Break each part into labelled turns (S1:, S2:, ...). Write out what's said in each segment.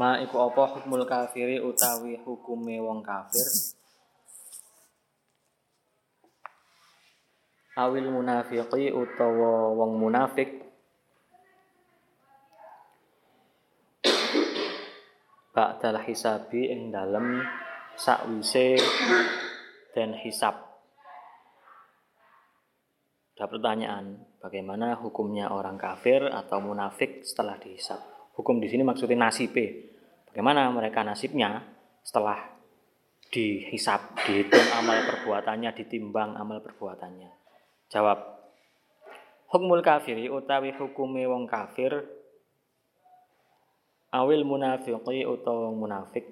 S1: Ma iku apa hukmul kafiri utawi hukume wong kafir? Awil munafiqi utawa wong munafik Ba'dal hisabi ing dalem sakwise dan hisab. Ada pertanyaan, bagaimana hukumnya orang kafir atau munafik setelah dihisab? Hukum di sini maksudnya nasibe. Bagaimana mereka nasibnya setelah dihisap, dihitung amal perbuatannya, ditimbang amal perbuatannya. Jawab, Hukmul kafiri utawi hukume wong kafir awil munafiqi utawa munafik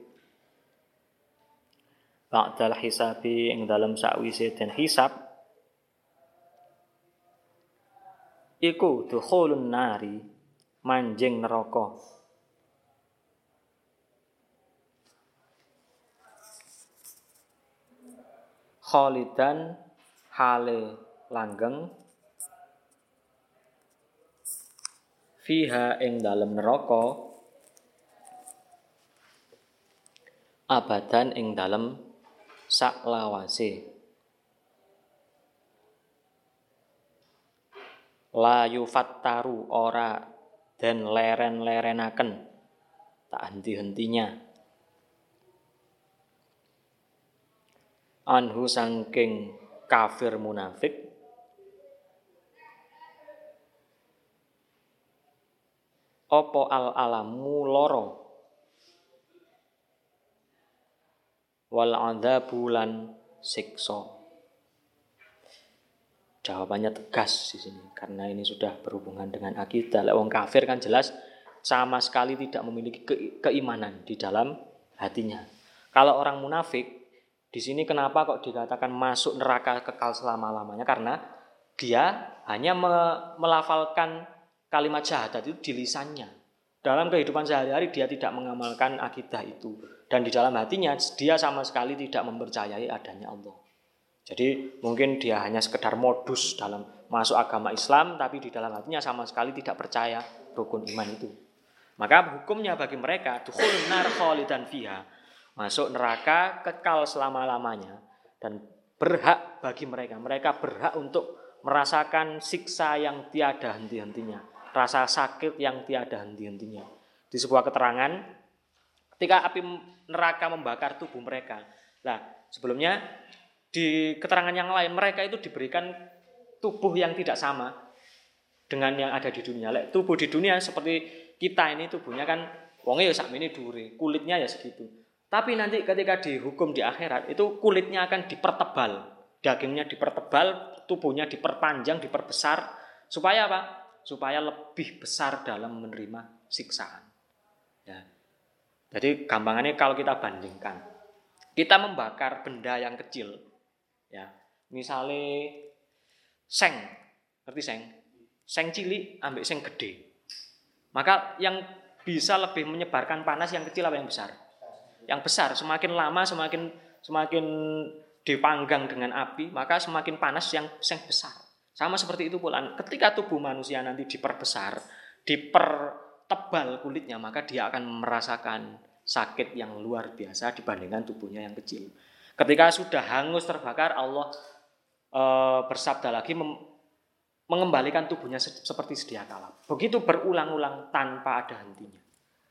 S1: ba'dal hisabi ing dalam sakwise den hisab iku dukhulun nari manjing neraka. Khalidan hale langgeng. Fiha ing dalam neraka. Abadan ing dalam sak lawase la yufattaru ora dan leren-lerenaken. Tak henti-hentinya. Anhu sangking kafir munafik. Opo al alamu loro? Wal adzabu lan siksa jawabannya tegas di sini karena ini sudah berhubungan dengan akidah lek wong kafir kan jelas sama sekali tidak memiliki ke keimanan di dalam hatinya kalau orang munafik di sini kenapa kok dikatakan masuk neraka kekal selama-lamanya? Karena dia hanya me melafalkan kalimat syahadat itu di lisannya. Dalam kehidupan sehari-hari dia tidak mengamalkan akidah itu. Dan di dalam hatinya dia sama sekali tidak mempercayai adanya Allah. Jadi mungkin dia hanya sekedar modus dalam masuk agama Islam, tapi di dalam hatinya sama sekali tidak percaya rukun iman itu. Maka hukumnya bagi mereka, dukhul nar khalidan fiha masuk neraka kekal selama-lamanya dan berhak bagi mereka. Mereka berhak untuk merasakan siksa yang tiada henti-hentinya, rasa sakit yang tiada henti-hentinya. Di sebuah keterangan, ketika api neraka membakar tubuh mereka. Nah, sebelumnya di keterangan yang lain mereka itu diberikan tubuh yang tidak sama dengan yang ada di dunia. Tubuh di dunia seperti kita ini tubuhnya kan wongnya ya sak ini duri, kulitnya ya segitu. Tapi nanti ketika dihukum di akhirat itu kulitnya akan dipertebal, dagingnya dipertebal, tubuhnya diperpanjang, diperbesar supaya apa? Supaya lebih besar dalam menerima siksaan. Ya. Jadi gampangannya kalau kita bandingkan, kita membakar benda yang kecil, ya, misalnya seng, ngerti seng? Seng cilik ambil seng gede. Maka yang bisa lebih menyebarkan panas yang kecil apa yang besar? yang besar. Semakin lama semakin semakin dipanggang dengan api, maka semakin panas yang yang besar. Sama seperti itu pula. Ketika tubuh manusia nanti diperbesar, dipertebal kulitnya, maka dia akan merasakan sakit yang luar biasa dibandingkan tubuhnya yang kecil. Ketika sudah hangus terbakar, Allah e, bersabda lagi mengembalikan tubuhnya seperti sedia kala. Begitu berulang-ulang tanpa ada hentinya.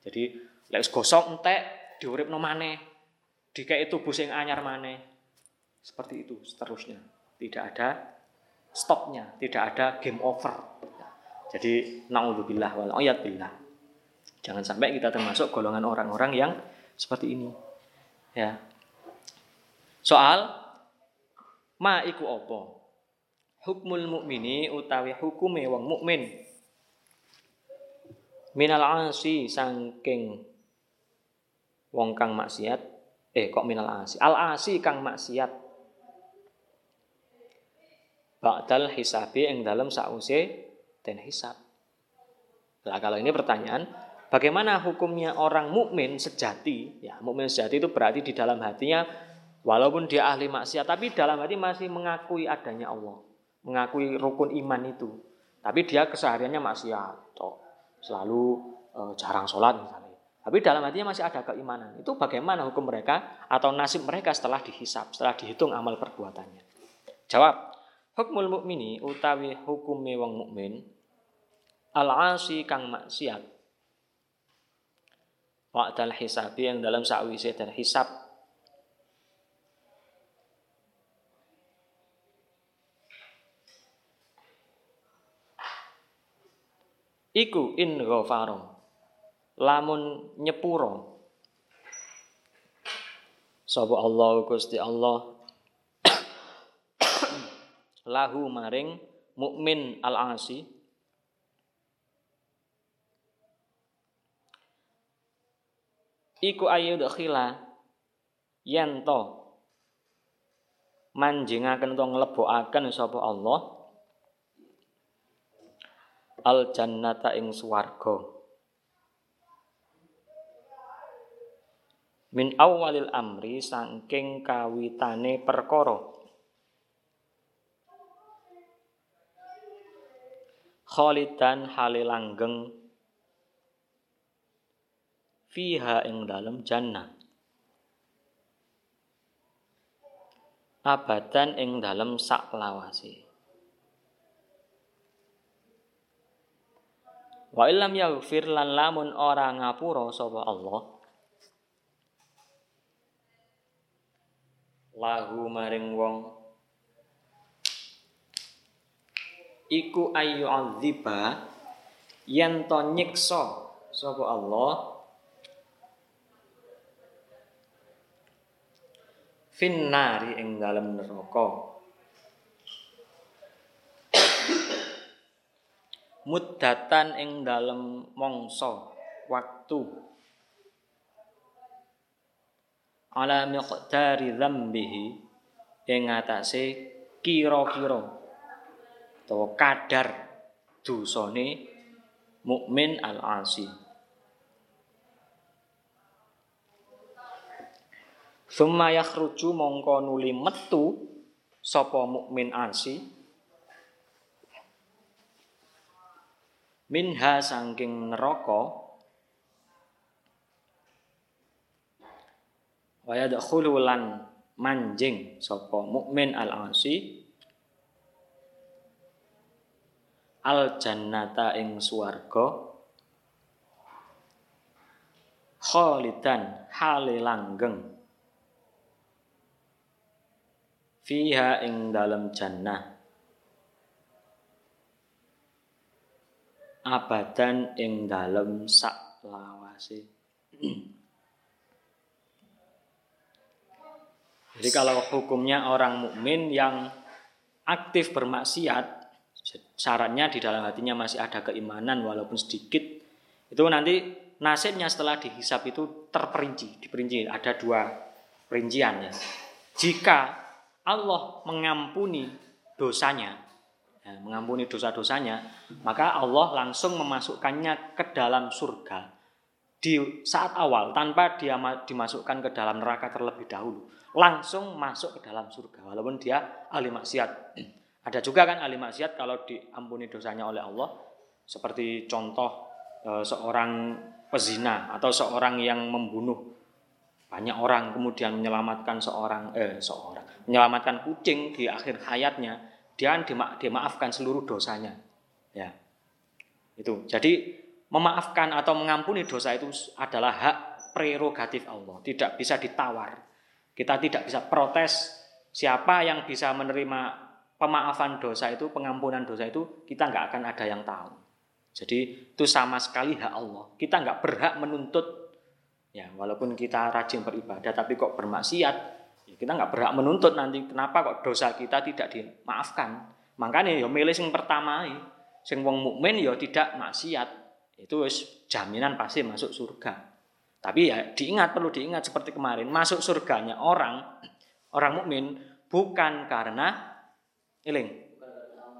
S1: Jadi, lek gosok entek diuripno maneh, dikai tubuh sing anyar maneh. Seperti itu seterusnya. Tidak ada stopnya, tidak ada game over. Jadi naudzubillah wal billah. Jangan sampai kita termasuk golongan orang-orang yang seperti ini. Ya. Soal ma iku apa? Hukmul mukmini utawi hukume wong mukmin. Minal asi sangking wong kang maksiat. Eh kok minal asi? Al asi kang maksiat. Ba'dal hisabi yang dalam sause dan hisab. Lah kalau ini pertanyaan bagaimana hukumnya orang mukmin sejati? Ya mukmin sejati itu berarti di dalam hatinya walaupun dia ahli maksiat tapi dalam hati masih mengakui adanya Allah mengakui rukun iman itu tapi dia kesehariannya maksiat selalu e, jarang sholat misalnya Tapi dalam hatinya masih ada keimanan. Itu bagaimana hukum mereka atau nasib mereka setelah dihisap, setelah dihitung amal perbuatannya. Jawab, hukmul mukmini utawi hukume wong mukmin al-asi kang maksiat. Wa'dal hisabi yang dalam sakwise dan hisab Iku in ghafaro. Lamun nyepuro. Sapa Allah Gusti Allah? Lahu maring mukmin al-asi. Iku ayu dakhila yen to manjingaken to nglebokaken sapa Allah al jannata ing swarga. Min awalil amri saking kawitane perkara. Khalidan hale langgeng. Fiha ing dalem jannah. Abadan ing dalem sak lawase wa illam yaghfir lan lamun ora ngapura sapa Allah lahu maring wong iku ayu adziba yen to nyiksa sapa Allah finnari ing dalem neraka muddatan ing dalem mangsa waktu ala miqdari dzambihi ing atase kira-kira utawa kadar dosane mukmin al-asi. Summa yakhruju mongko nuli metu sapa mukmin asi minha sangking neraka wa yadkhulu lan manjing sapa mukmin al-asi al jannata ing swarga khalidan hale langgeng. Fiha ing dalam jannah abadan ing dalam sak lawase Jadi kalau hukumnya orang mukmin yang aktif bermaksiat, syaratnya di dalam hatinya masih ada keimanan walaupun sedikit, itu nanti nasibnya setelah dihisap itu terperinci, diperinci ada dua perincian ya. Jika Allah mengampuni dosanya, ya, mengampuni dosa-dosanya, maka Allah langsung memasukkannya ke dalam surga di saat awal tanpa dia dimasukkan ke dalam neraka terlebih dahulu langsung masuk ke dalam surga walaupun dia ahli maksiat. Ada juga kan ahli maksiat kalau diampuni dosanya oleh Allah seperti contoh e, seorang pezina atau seorang yang membunuh banyak orang kemudian menyelamatkan seorang eh seorang menyelamatkan kucing di akhir hayatnya dia dima, dimaafkan seluruh dosanya. Ya. Itu. Jadi memaafkan atau mengampuni dosa itu adalah hak prerogatif Allah. Tidak bisa ditawar. Kita tidak bisa protes siapa yang bisa menerima pemaafan dosa itu, pengampunan dosa itu, kita nggak akan ada yang tahu. Jadi itu sama sekali hak Allah. Kita nggak berhak menuntut, ya walaupun kita rajin beribadah, tapi kok bermaksiat, kita nggak berhak menuntut nanti kenapa kok dosa kita tidak dimaafkan. Makanya ya milih yang pertama, sing wong mukmin ya tidak maksiat. Itu jaminan pasti masuk surga. Tapi ya diingat perlu diingat seperti kemarin masuk surganya orang orang mukmin bukan karena iling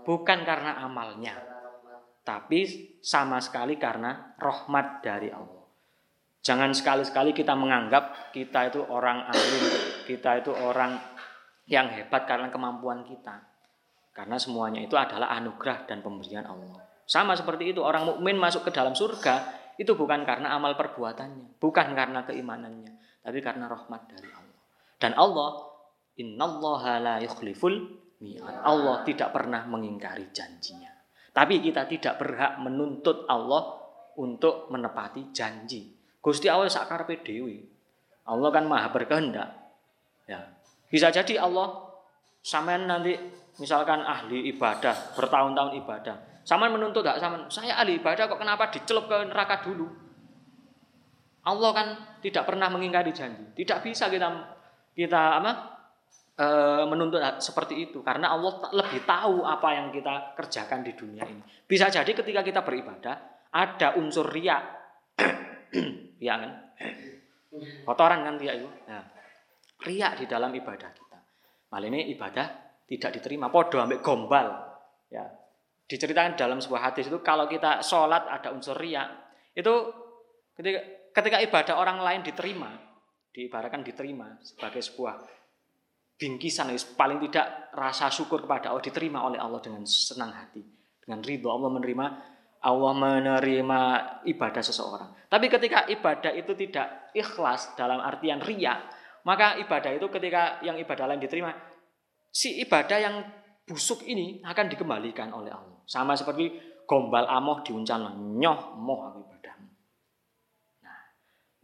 S1: bukan karena amalnya tapi sama sekali karena rahmat dari Allah. Jangan sekali-sekali kita menganggap kita itu orang alim, kita itu orang yang hebat karena kemampuan kita. Karena semuanya itu adalah anugerah dan pemberian Allah. Sama seperti itu orang mukmin masuk ke dalam surga itu bukan karena amal perbuatannya, bukan karena keimanannya, tapi karena rahmat dari Allah. Dan Allah, innallaha la yukhliful. Allah tidak pernah mengingkari janjinya. Tapi kita tidak berhak menuntut Allah untuk menepati janji. Gusti Allah sakar dewi. Allah kan maha berkehendak. Ya. Bisa jadi Allah sampean nanti misalkan ahli ibadah, bertahun-tahun ibadah. Sampean menuntut gak sampean, saya ahli ibadah kok kenapa dicelup ke neraka dulu? Allah kan tidak pernah mengingkari janji. Tidak bisa kita kita apa? e, menuntut seperti itu karena Allah lebih tahu apa yang kita kerjakan di dunia ini. Bisa jadi ketika kita beribadah ada unsur riak, ya kan? Kotoran kan riak itu. Nah, riak di dalam ibadah kita. Malah ini ibadah tidak diterima. Podo ambek gombal. Ya, diceritakan dalam sebuah hadis itu kalau kita sholat ada unsur riak itu ketika ketika ibadah orang lain diterima diibaratkan diterima sebagai sebuah bingkisan paling tidak rasa syukur kepada Allah diterima oleh Allah dengan senang hati dengan ridho Allah menerima Allah menerima ibadah seseorang tapi ketika ibadah itu tidak ikhlas dalam artian ria maka ibadah itu ketika yang ibadah lain diterima si ibadah yang busuk ini akan dikembalikan oleh Allah sama seperti gombal amoh diuncal nyoh moh aku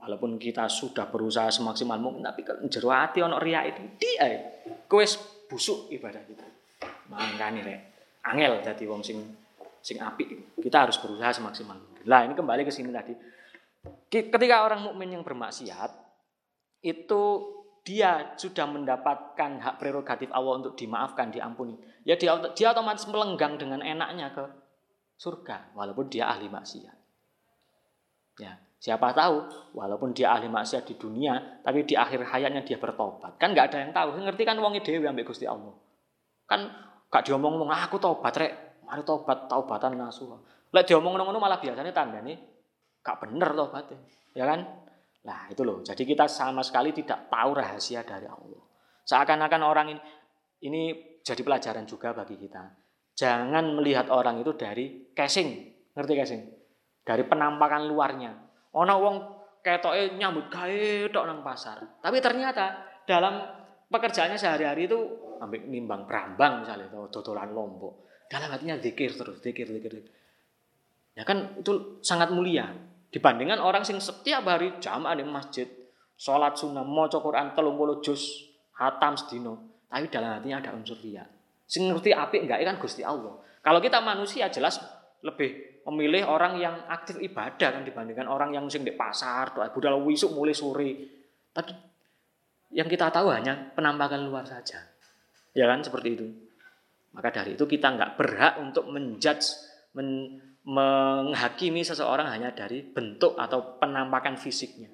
S1: Walaupun kita sudah berusaha semaksimal mungkin, tapi jero ati ono riya itu dia kowe busuk ibadah kita. Mangkane rek. Angel jadi wong sing sing apik. Kita harus berusaha semaksimal mungkin. Lah ini kembali ke sini tadi. Ketika orang mukmin yang bermaksiat itu dia sudah mendapatkan hak prerogatif Allah untuk dimaafkan, diampuni. Ya dia, dia otomatis melenggang dengan enaknya ke surga walaupun dia ahli maksiat. Ya, Siapa tahu, walaupun dia ahli maksiat di dunia, tapi di akhir hayatnya dia bertobat. Kan nggak ada yang tahu. Ngerti kan wongi dewi ambek Gusti Allah. Kan gak diomong-omong, ah, aku tobat rek, mari tobat, taubatan nasuha. Lek diomong ngono malah biasanya tanda nih, gak bener tobatnya. Ya kan? Nah itu loh. Jadi kita sama sekali tidak tahu rahasia dari Allah. Seakan-akan orang ini, ini jadi pelajaran juga bagi kita. Jangan melihat orang itu dari casing, ngerti casing? Dari penampakan luarnya. Ono wong ketoke nyambut gawe tok nang pasar. Tapi ternyata dalam pekerjaannya sehari-hari itu ambil nimbang berambang misalnya atau dodolan lombok. Dalam hatinya zikir terus, zikir, zikir. Ya kan itu sangat mulia dibandingkan orang sing setiap hari jamaah di masjid, sholat sunnah, mau Quran telung puluh juz, hatam sedino, tapi dalam hatinya ada unsur ria. Sing ngerti apik enggak kan Gusti Allah. Kalau kita manusia jelas lebih memilih orang yang aktif ibadah kan dibandingkan orang yang sing di pasar, doa budal wisuk mulai sore. Tapi yang kita tahu hanya penampakan luar saja. Ya kan seperti itu. Maka dari itu kita nggak berhak untuk menjudge, men, menghakimi seseorang hanya dari bentuk atau penampakan fisiknya.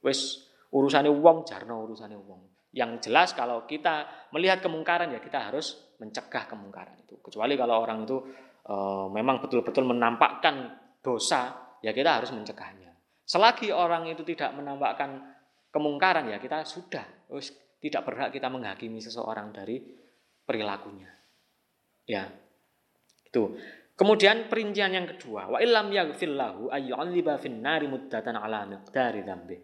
S1: Wes urusannya uang, jarno urusannya uang. Yang jelas kalau kita melihat kemungkaran ya kita harus mencegah kemungkaran itu. Kecuali kalau orang itu e, memang betul-betul menampakkan dosa, ya kita harus mencegahnya. Selagi orang itu tidak menampakkan kemungkaran, ya kita sudah tidak berhak kita menghakimi seseorang dari perilakunya. Ya, itu. Kemudian perincian yang kedua, wa illam yaghfir lahu ayyu'alliba fin nari muddatan ala miqdari dzambi.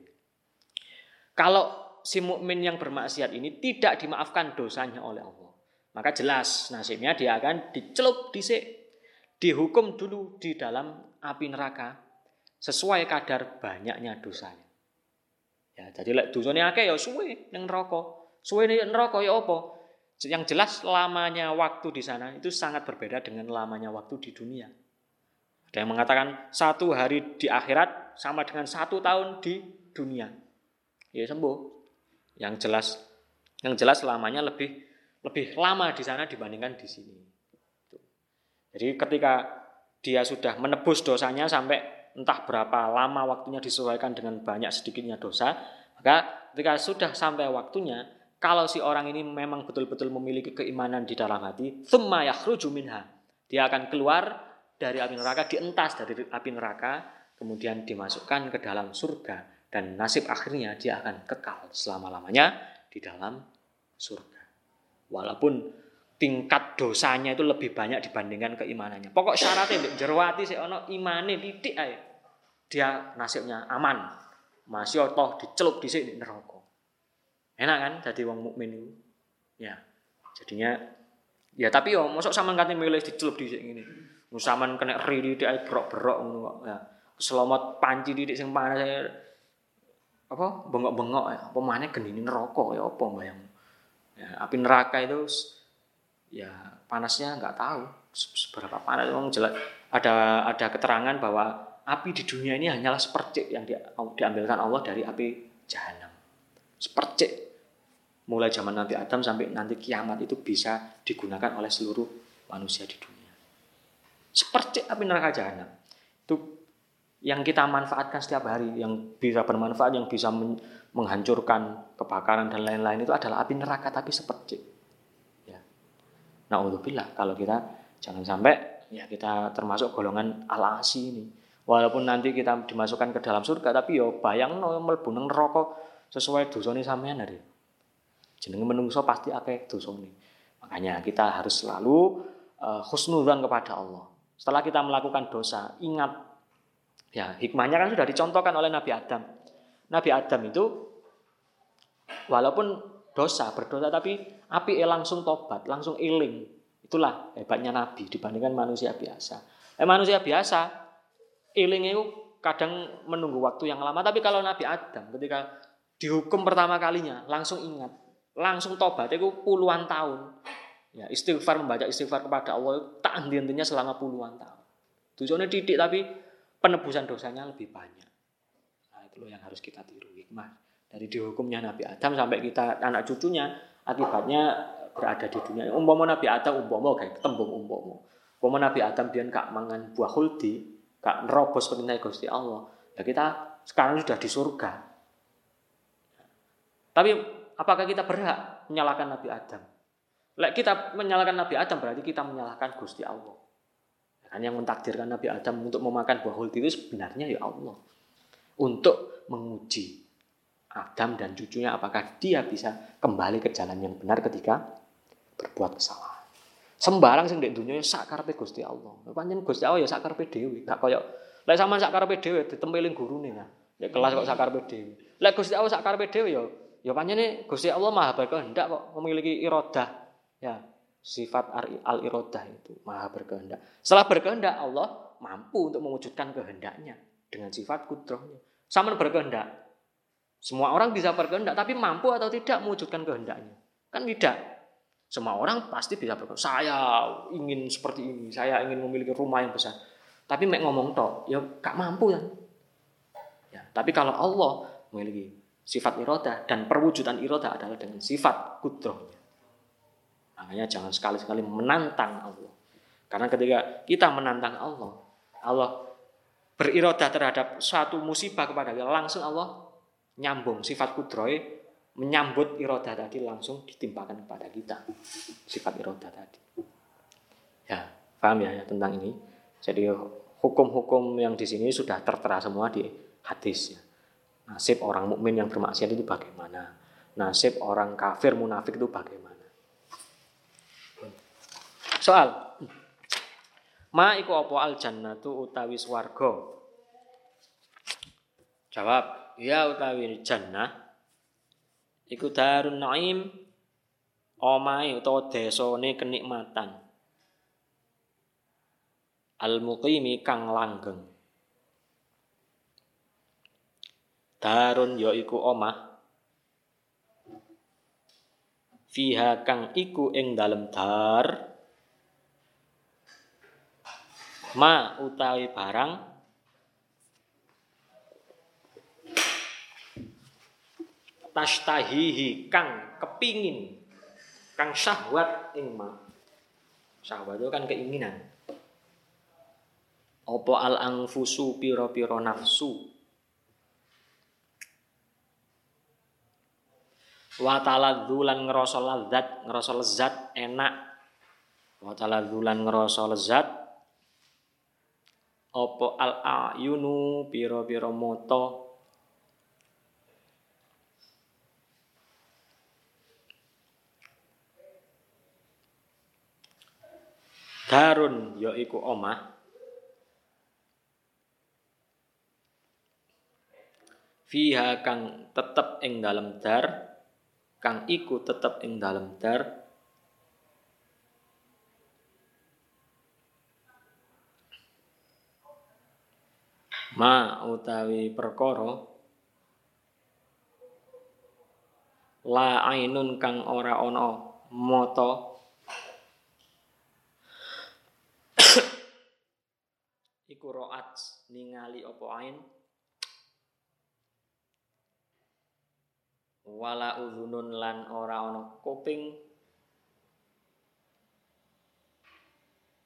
S1: Kalau si mukmin yang bermaksiat ini tidak dimaafkan dosanya oleh Allah, maka jelas nasibnya dia akan dicelup disik dihukum dulu di dalam api neraka sesuai kadar banyaknya dosanya. Ya, jadi lek dosanya akeh ya suwe ning neraka. Suwe ning neraka ya apa? Yang jelas lamanya waktu di sana itu sangat berbeda dengan lamanya waktu di dunia. Ada yang mengatakan satu hari di akhirat sama dengan satu tahun di dunia. Ya sembuh. Yang jelas, yang jelas lamanya lebih lebih lama di sana dibandingkan di sini. Jadi ketika dia sudah menebus dosanya sampai entah berapa lama waktunya disesuaikan dengan banyak sedikitnya dosa, maka ketika sudah sampai waktunya, kalau si orang ini memang betul-betul memiliki keimanan di dalam hati, minha. Dia akan keluar dari api neraka, dientas dari api neraka, kemudian dimasukkan ke dalam surga dan nasib akhirnya dia akan kekal selama-lamanya di dalam surga. Walaupun tingkat dosanya itu lebih banyak dibandingkan keimanannya. Pokok syaratnya ndek jero ati sik ana imane titik. Dia nasibnya aman. Masih toh dicelup di neraka. Enak kan jadi wong mukmin itu? Ya. Jadinya ya tapi yo mosok sampean kate milih dicelup dhisik ngene. Musaman kena ri titik ae berok-berok ngono kok. Ya. Selamat panci titik sing panas apa bengok-bengok ya. Apa maneh genine neraka ya apa bayang. Ya, api neraka itu ya panasnya nggak tahu seberapa panas memang jelas ada ada keterangan bahwa api di dunia ini hanyalah sepercik yang di, diambilkan Allah dari api jahanam sepercik mulai zaman Nabi Adam sampai nanti kiamat itu bisa digunakan oleh seluruh manusia di dunia. Sepercik api neraka jahanam. Itu yang kita manfaatkan setiap hari yang bisa bermanfaat yang bisa menghancurkan kebakaran dan lain-lain itu adalah api neraka tapi sepercik Naudzubillah. Kalau kita jangan sampai ya kita termasuk golongan alasi ini. Walaupun nanti kita dimasukkan ke dalam surga tapi yo bayang no nang neraka sesuai dosane sampean hari. Jenenge menungso pasti akeh dosane. Makanya kita harus selalu uh, husnudzan kepada Allah. Setelah kita melakukan dosa, ingat ya hikmahnya kan sudah dicontohkan oleh Nabi Adam. Nabi Adam itu walaupun dosa berdosa tapi api langsung tobat langsung iling itulah hebatnya nabi dibandingkan manusia biasa eh manusia biasa iling itu kadang menunggu waktu yang lama tapi kalau nabi adam ketika dihukum pertama kalinya langsung ingat langsung tobat itu puluhan tahun ya istighfar membaca istighfar kepada Allah tak henti-hentinya selama puluhan tahun tujuannya didik tapi penebusan dosanya lebih banyak nah itu loh yang harus kita tiru hikmah dari dihukumnya Nabi Adam sampai kita anak cucunya akibatnya berada di dunia. Umpama Nabi Adam umpama kayak tembung umpama. Umpama Nabi Adam dia kak mangan buah huldi, kak nerobos perintah Gusti Allah. Ya kita sekarang sudah di surga. Tapi apakah kita berhak menyalahkan Nabi Adam? Lek kita menyalahkan Nabi Adam berarti kita menyalahkan Gusti Allah. Kan yang mentakdirkan Nabi Adam untuk memakan buah huldi itu sebenarnya ya Allah. Untuk menguji Adam dan cucunya apakah dia bisa kembali ke jalan yang benar ketika berbuat kesalahan. Sembarang sing ndek dunya sak karepe Gusti Allah. Pancen Gusti Allah ya sak karepe dhewe, gak koyo lek sampean sak karepe dhewe ditempeling gurune. Ya kelas kok sak karepe dhewe. Lek Gusti Allah sak karepe dhewe ya ya pancene Gusti Allah Maha berkehendak kok memiliki iradah. Ya, sifat al-iradah itu Maha berkehendak. Setelah berkehendak Allah mampu untuk mewujudkan kehendaknya dengan sifat kudrohnya. Sama berkehendak, semua orang bisa berkehendak, tapi mampu atau tidak mewujudkan kehendaknya? Kan tidak. Semua orang pasti bisa berkehendak. Saya ingin seperti ini, saya ingin memiliki rumah yang besar. Tapi mek ngomong toh, ya gak mampu kan? Ya, tapi kalau Allah memiliki sifat iroda dan perwujudan iroda adalah dengan sifat kudrohnya. Makanya jangan sekali-sekali menantang Allah. Karena ketika kita menantang Allah, Allah beriroda terhadap suatu musibah kepada kita, langsung Allah nyambung sifat kudroy menyambut iroda tadi langsung ditimpakan kepada kita sifat iroda tadi ya paham ya, ya tentang ini jadi hukum-hukum yang di sini sudah tertera semua di hadis ya. Nasib orang mukmin yang bermaksiat itu bagaimana? Nasib orang kafir munafik itu bagaimana? Soal ma iku apa? Al jannatu utawi swarga. Jawab ya utawi jannah iku darun naim omahe utawa desane kenikmatan. Al muqimi kang langgeng darun ya iku omah. Fiha kang iku ing dalem dar. Ma utawi barang. Tashtahihi kang kepingin. Kang syahwat ing ma. Syahwat itu kan keinginan. Opo al angfusu piro piro nafsu wa taladzulan ngerasa lezat ngerasa lezat enak. Wa taladzulan ngerasa lezat. Opo al ayunu piro piro moto Darun yaiku omah. Fiha kang tetep ing dalam dar kang iku tetep ing dalam dar. Ma utawi perkara la ainun kang ora ana mata. Iku roat ningali apa ain wala uzunun lan ora ana kuping.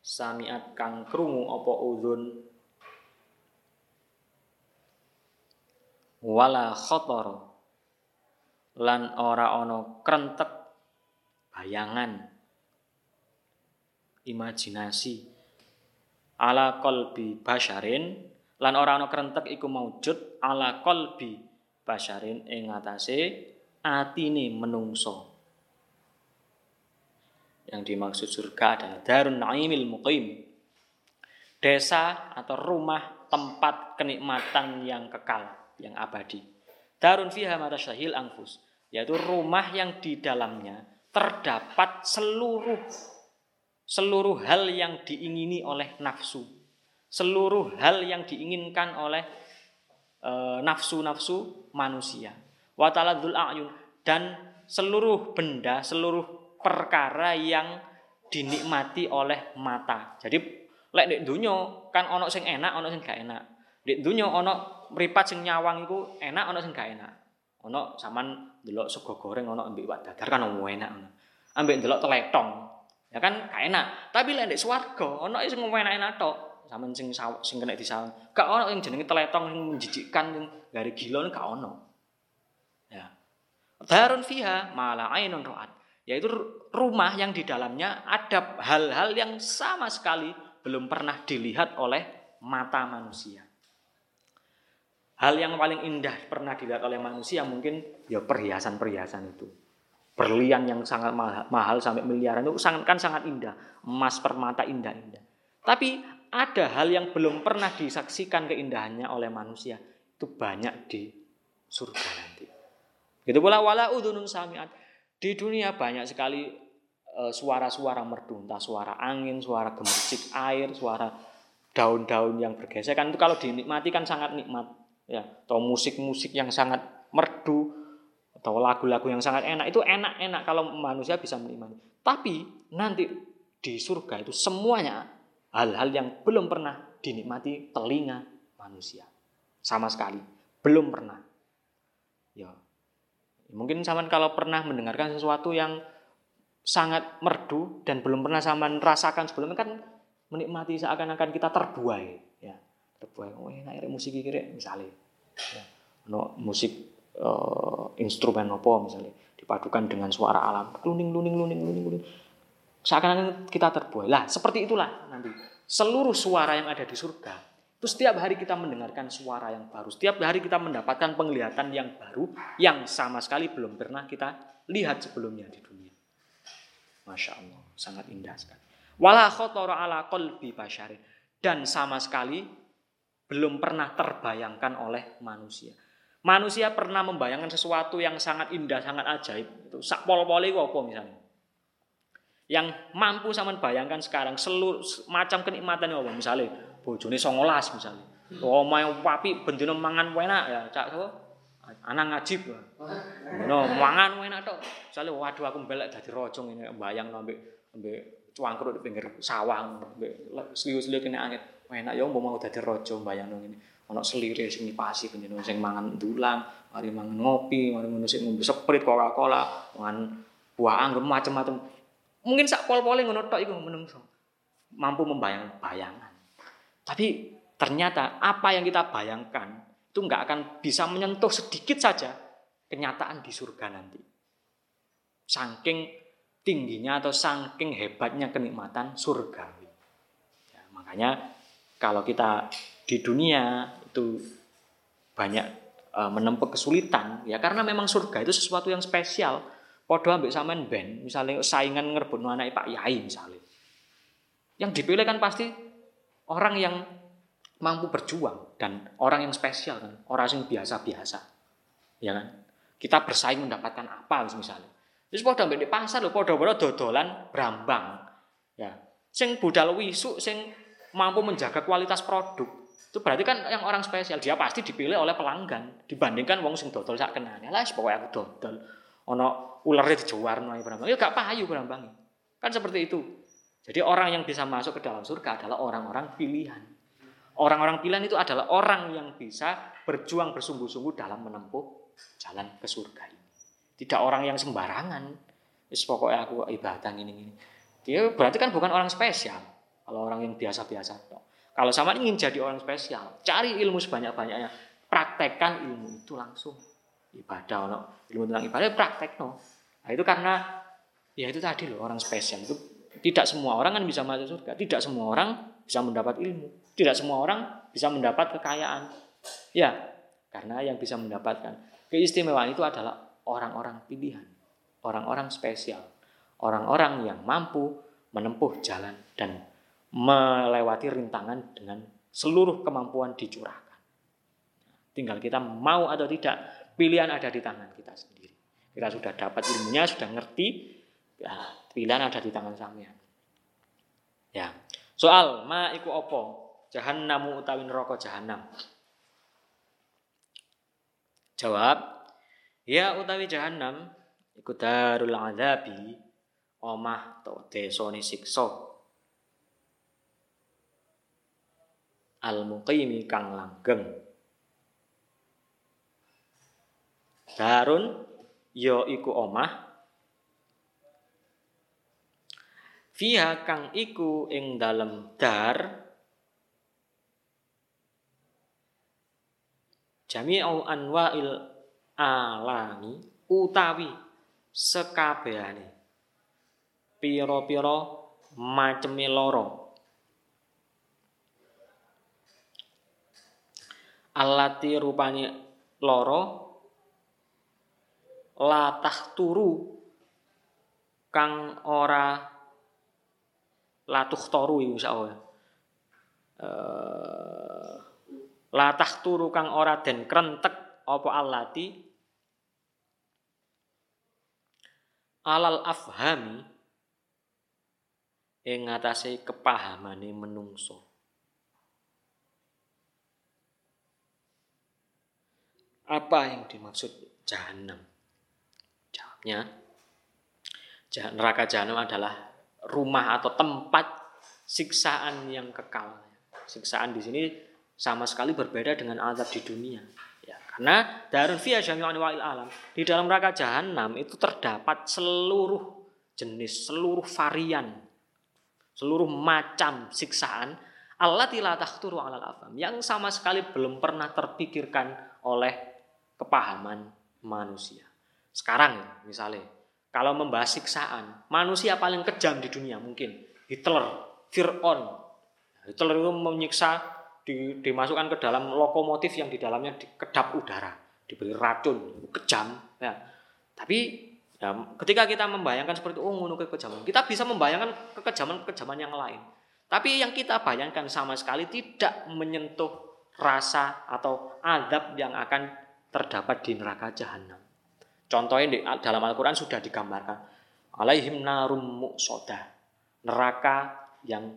S1: Samiat kang krungu apa uzun wala khotor. Lan ora ana krentek bayangan imajinasi. Ala qalbi basyarin. Lan ora ana krentek iku maujud ala qalbi basyarin ing atase atine menungso yang dimaksud surga adalah darun naimil muqim desa atau rumah tempat kenikmatan yang kekal yang abadi. Darun fiha syahil angfus, yaitu rumah yang di dalamnya terdapat seluruh seluruh hal yang diingini oleh nafsu. Seluruh hal yang diinginkan oleh nafsu-nafsu e, manusia. Wa ayun dan seluruh benda, seluruh perkara yang dinikmati oleh mata. Jadi lek nek dunyo kan ono sing enak, ono sing gak enak. Di dunia ono meripat sing nyawang iku enak ono sing gak enak. Ono saman delok sego goreng ono ambek wak dadar kan ono enak. Ambek delok teletong. Ya kan gak enak. Tapi lek ndek swarga ono sing enak-enak tok. Saman sing sing kena disawang. Gak ono yang jenenge teletong sing menjijikkan sing gari gila gak ono. Ya. Darun fiha mala ainun ro'at. Yaitu rumah yang di dalamnya ada hal-hal yang sama sekali belum pernah dilihat oleh mata manusia. Hal yang paling indah pernah dilihat oleh manusia mungkin ya perhiasan-perhiasan itu. Berlian yang sangat mahal, mahal sampai miliaran itu sangat kan sangat indah. Emas permata indah-indah. Tapi ada hal yang belum pernah disaksikan keindahannya oleh manusia. Itu banyak di surga nanti. Gitu pula wala udunun samiat. Di dunia banyak sekali eh, suara-suara merdu, entah suara angin, suara gemercik air, suara daun-daun yang bergeser kan itu kalau dinikmati kan sangat nikmat ya atau musik-musik yang sangat merdu atau lagu-lagu yang sangat enak itu enak-enak kalau manusia bisa menikmati. Tapi nanti di surga itu semuanya hal-hal yang belum pernah dinikmati telinga manusia sama sekali belum pernah. Ya mungkin zaman kalau pernah mendengarkan sesuatu yang sangat merdu dan belum pernah sama rasakan sebelumnya kan menikmati seakan-akan kita terbuai ya terbuai oh enak musik kira misalnya ya. no, musik uh, instrumen apa misalnya dipadukan dengan suara alam luning luning luning luning luning seakan-akan kita terbuai lah seperti itulah nanti seluruh suara yang ada di surga itu setiap hari kita mendengarkan suara yang baru setiap hari kita mendapatkan penglihatan yang baru yang sama sekali belum pernah kita lihat sebelumnya di dunia masya Allah sangat indah sekali wala khotoro ala qalbi basyarin dan sama sekali belum pernah terbayangkan oleh manusia. Manusia pernah membayangkan sesuatu yang sangat indah, sangat ajaib. Itu sak pol-pole misalnya. Yang mampu sama bayangkan sekarang seluruh macam kenikmatan apa misalnya bojone songolas misalnya. Oh yang papi bendino mangan enak ya cak so. Anak ngajib. No mangan enak tok. Misalnya waduh aku belek dadi raja ini bayang ambek ambek cuangkruk di pinggir sawang ambek seliu-seliu kena angin enak ya mau dadi raja bayangno ngene. Ana selire sing nipasi panjenengan sing mangan dulang, mari mangan ngopi, mari ngono sing ngombe seprit Coca-Cola, mangan buah anggur macam-macam. Mungkin sak pol-pole ngono tok iku menungso. Mampu membayang bayangan. Tapi ternyata apa yang kita bayangkan itu nggak akan bisa menyentuh sedikit saja kenyataan di surga nanti. Saking tingginya atau saking hebatnya kenikmatan surgawi. Ya, makanya kalau kita di dunia itu banyak e, menempuh kesulitan ya karena memang surga itu sesuatu yang spesial podo ambek sampean ben misalnya saingan ngerebut anak Pak Yai misalnya Yang dipilih kan pasti orang yang mampu berjuang dan orang yang spesial kan, orang yang biasa-biasa. Ya kan? Kita bersaing mendapatkan apa misalnya. Terus pada di pasar lho, pada-pada dodolan brambang. Ya. Sing budal wisuk sing mampu menjaga kualitas produk. Itu berarti kan yang orang spesial, dia pasti dipilih oleh pelanggan dibandingkan wong sing dodol sak kenane. Lah pokoknya aku dodol. Ono ularnya dijuwarno ae brambang. Ya gak payu brambang. Kan seperti itu. Jadi orang yang bisa masuk ke dalam surga adalah orang-orang pilihan. Orang-orang pilihan itu adalah orang yang bisa berjuang bersungguh-sungguh dalam menempuh jalan ke surga ini. Tidak orang yang sembarangan. Wis pokoknya aku ibadah ini ini. Dia berarti kan bukan orang spesial. Kalau orang yang biasa-biasa. Kalau sama ingin jadi orang spesial, cari ilmu sebanyak-banyaknya, praktekkan ilmu itu langsung. Ibadah no, ilmu tentang ibadah praktek no. Nah, itu karena ya itu tadi loh orang spesial itu tidak semua orang kan bisa masuk surga, tidak semua orang bisa mendapat ilmu, tidak semua orang bisa mendapat kekayaan. Ya, karena yang bisa mendapatkan keistimewaan itu adalah orang-orang pilihan, orang-orang spesial, orang-orang yang mampu menempuh jalan dan melewati rintangan dengan seluruh kemampuan dicurahkan. Tinggal kita mau atau tidak, pilihan ada di tangan kita sendiri. Kita sudah dapat ilmunya, sudah ngerti, ya, pilihan ada di tangan sampean. Ya. Soal ma iku opo? Jahannamu utawi neraka jahanam. Jawab, Ya utawi jahanam iku darul adzabi omah to desone siksa. Al muqimi kang langgeng. Darun ya iku omah. Fiha kang iku ing dalem dar. Jami'u anwa'il alami utawi sekabehane pira-pira maceme lara alati rupane lara latah turu kang ora latuh toru iku insyaallah eh latah turu kang ora den krentek apa alati alal afhami ing ngatasé kepahamane menungso. Apa yang dimaksud jahanam? Jawabnya, neraka jahanam adalah rumah atau tempat siksaan yang kekal. Siksaan di sini sama sekali berbeda dengan azab di dunia. Karena darun fiya jami'un wa'il alam. Di dalam neraka jahanam itu terdapat seluruh jenis, seluruh varian, seluruh macam siksaan Allah la takhturu alal afam yang sama sekali belum pernah terpikirkan oleh kepahaman manusia. Sekarang misalnya kalau membahas siksaan, manusia paling kejam di dunia mungkin Hitler, Fir'aun. Hitler itu menyiksa di, dimasukkan ke dalam lokomotif yang di dalamnya kedap udara, diberi racun, kejam. Ya. Tapi ya, ketika kita membayangkan seperti oh ngono kekejaman, kita bisa membayangkan kekejaman-kekejaman yang lain. Tapi yang kita bayangkan sama sekali tidak menyentuh rasa atau adab yang akan terdapat di neraka jahanam. Contohnya di dalam Al-Quran sudah digambarkan. Alaihim narum muqsodah. Neraka yang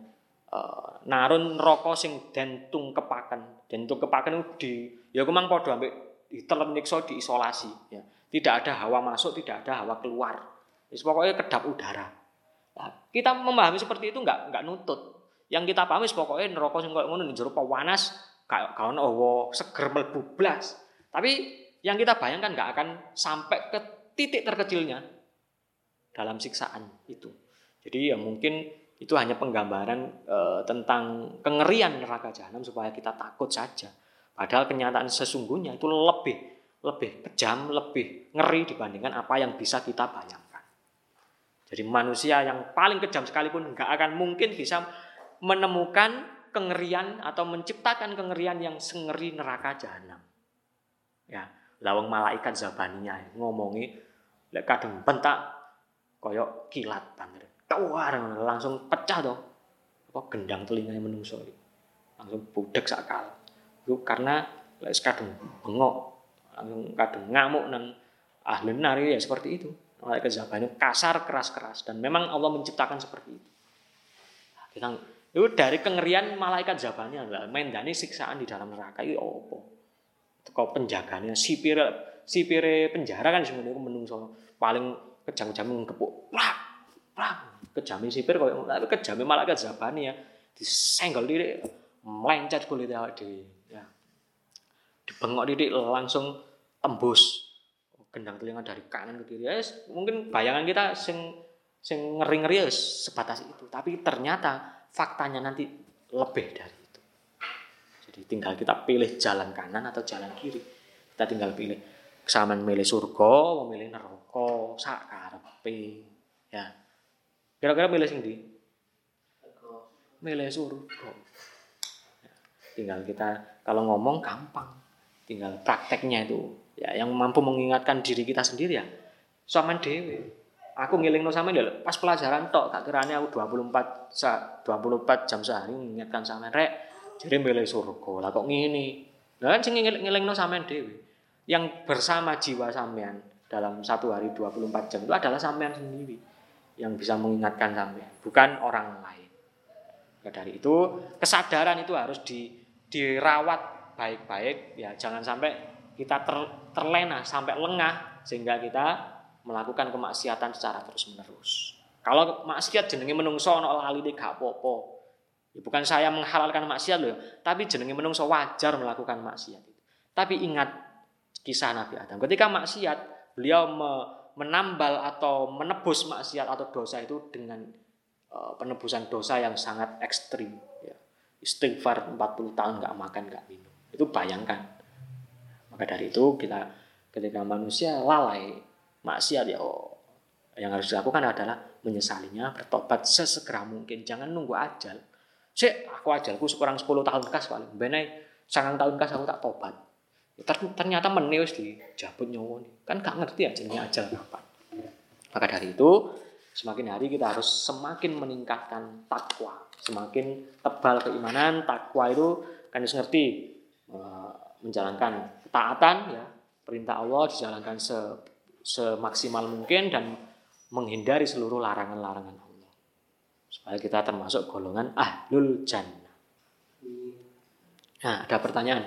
S1: uh, narun rokok sing dentung kepaken. Dentung kepaken di ya kemang padha ambek ditelem nikso diisolasi ya. Tidak ada hawa masuk, tidak ada hawa keluar. Wis pokoknya kedap udara. Nah, kita memahami seperti itu enggak enggak nutut. Yang kita pahami pokoknya neraka sing koyo ngono jero panas kayak kawan oh seger mlebu blas. Tapi yang kita bayangkan enggak akan sampai ke titik terkecilnya dalam siksaan itu. Jadi ya mungkin itu hanya penggambaran e, tentang kengerian neraka jahanam supaya kita takut saja. Padahal kenyataan sesungguhnya itu lebih lebih kejam, lebih ngeri dibandingkan apa yang bisa kita bayangkan. Jadi manusia yang paling kejam sekalipun nggak akan mungkin bisa menemukan kengerian atau menciptakan kengerian yang sengeri neraka jahanam. Ya, lawang malaikat zabaninya ngomongi lek kadang bentak koyok kilat banget keluar langsung pecah tuh apa gendang telinganya menungso langsung budek sakal itu karena lek kadung bengok langsung kadung ngamuk nang ahli nari ya seperti itu. Malaikat zabani kasar keras-keras dan memang Allah menciptakan seperti itu. Kita itu dari kengerian malaikat zabani adalah mendani siksaan di dalam neraka. Itu apa kau penjaganya sipir sipir penjara kan sebenarnya menungso paling kejam-kejam ngepuk wah wah kejamnya sipir kau tapi kejamnya malaikat zabani ya. Disenggol diri melencet kulit awak dhewe. Ya. Dibengok didik langsung tembus. Gendang telinga dari kanan ke kiri. Ya mungkin bayangan kita sing sing ngeri-ngeri ya sebatas itu. Tapi ternyata faktanya nanti lebih dari jadi tinggal kita pilih jalan kanan atau jalan kiri. Kita tinggal pilih sama milih surga memilih neraka sakarepe ya. Kira-kira milih sing milih surga. Tinggal kita kalau ngomong gampang. Tinggal prakteknya itu. Ya yang mampu mengingatkan diri kita sendiri ya. Sama dewi aku ngiling sama dia pas pelajaran tok tak kiranya aku 24 sa 24 jam sehari mengingatkan sama rek jadi milih surga. Lah kok ngini nah kan sing ngiling sama dewi yang bersama jiwa sampean dalam satu hari 24 jam itu adalah sampean sendiri yang bisa mengingatkan sampean bukan orang lain. Nah, dari itu kesadaran itu harus di dirawat baik-baik. Ya jangan sampai kita ter, terlena sampai lengah sehingga kita melakukan kemaksiatan secara terus-menerus. Kalau maksiat jenenge menungso ana laline gak apa-apa. Ya, bukan saya menghalalkan maksiat loh, tapi jenenge menungso wajar melakukan maksiat. Tapi ingat kisah Nabi Adam. Ketika maksiat, beliau me, menambal atau menebus maksiat atau dosa itu dengan uh, penebusan dosa yang sangat ekstrim. Ya istighfar 40 tahun nggak makan nggak minum itu bayangkan maka dari itu kita ketika manusia lalai maksiat ya oh, yang harus dilakukan adalah menyesalinya bertobat sesegera mungkin jangan nunggu ajal sih aku ajalku sekurang 10 tahun kas paling. Benai sangat tahun kas aku tak tobat. Ternyata menius di jabut nyawa kan gak ngerti aja ini ajal kapan maka dari itu semakin hari kita harus semakin meningkatkan takwa. Semakin tebal keimanan takwa itu kan harus ngerti eh, menjalankan ketaatan ya. Perintah Allah dijalankan se, semaksimal mungkin dan menghindari seluruh larangan-larangan Allah supaya kita termasuk golongan ahlul jannah nah ada pertanyaan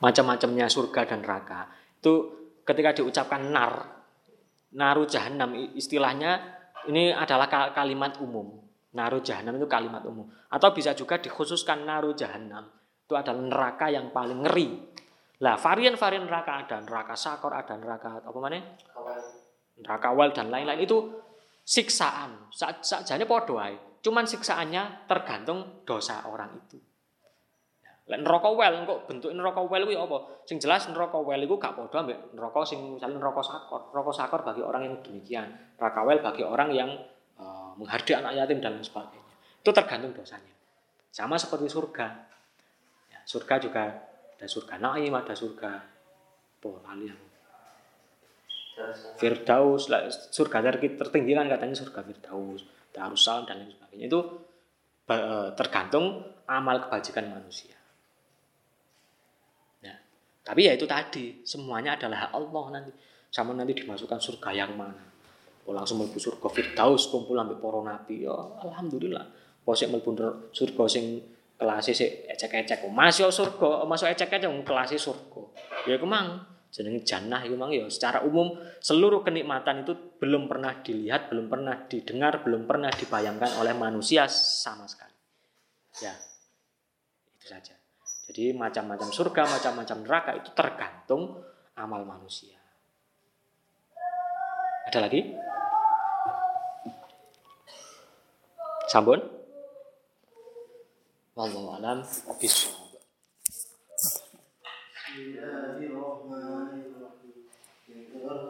S1: macam-macamnya surga dan neraka itu ketika diucapkan nar naru jahanam istilahnya ini adalah kalimat umum. Naru jahanam itu kalimat umum. Atau bisa juga dikhususkan naru jahanam. Itu adalah neraka yang paling ngeri. Lah, varian-varian neraka ada neraka sakor, ada neraka apa mana? Neraka wal dan lain-lain itu siksaan. Saat sajane padha wae. Cuman siksaannya tergantung dosa orang itu. Lek neraka wel kok bentuk neraka wel kuwi apa? Sing jelas neraka wel iku gak padha ambek neraka sing misalnya neraka sakor. Neraka sakor bagi orang yang demikian. Neraka wel bagi orang yang uh, menghardik anak yatim dan lain sebagainya. Itu tergantung dosanya. Sama seperti surga. Ya, surga juga ada surga naim, ada surga oh, lali Firdaus, surga tertinggi kan katanya surga Firdaus, Darussalam dan lain sebagainya. Itu eh, tergantung amal kebajikan manusia. Tapi ya itu tadi, semuanya adalah hak Allah nanti. Sama nanti dimasukkan surga yang mana. Oh, langsung melbu surga Firdaus kumpul ambil para nabi. Ya alhamdulillah. Posek melbu surga sing kelas sik ecek-ecek. Masuk surga, masuk ecek-ecek kelas surga. Ya iku mang jenenge jannah iku mang ya secara umum seluruh kenikmatan itu belum pernah dilihat, belum pernah didengar, belum pernah dibayangkan oleh manusia sama sekali. Ya. Itu saja. Jadi macam-macam surga, macam-macam neraka itu tergantung amal manusia. Ada lagi? Sambun? Wallahu alam bishawab.